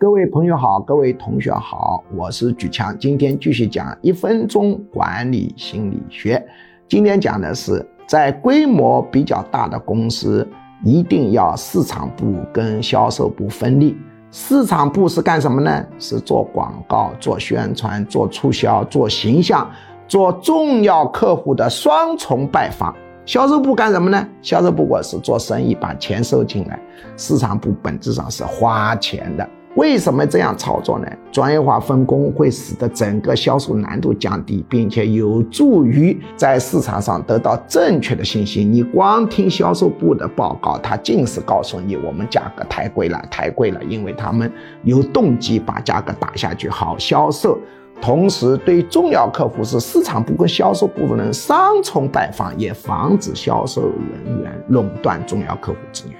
各位朋友好，各位同学好，我是举强，今天继续讲一分钟管理心理学。今天讲的是，在规模比较大的公司，一定要市场部跟销售部分立。市场部是干什么呢？是做广告、做宣传、做促销、做形象、做重要客户的双重拜访。销售部干什么呢？销售部我是做生意，把钱收进来。市场部本质上是花钱的。为什么这样操作呢？专业化分工会使得整个销售难度降低，并且有助于在市场上得到正确的信息。你光听销售部的报告，他尽是告诉你我们价格太贵了，太贵了，因为他们有动机把价格打下去，好销售。同时，对重要客户是市场部跟销售部的人双重拜访，也防止销售人员垄断重要客户资源。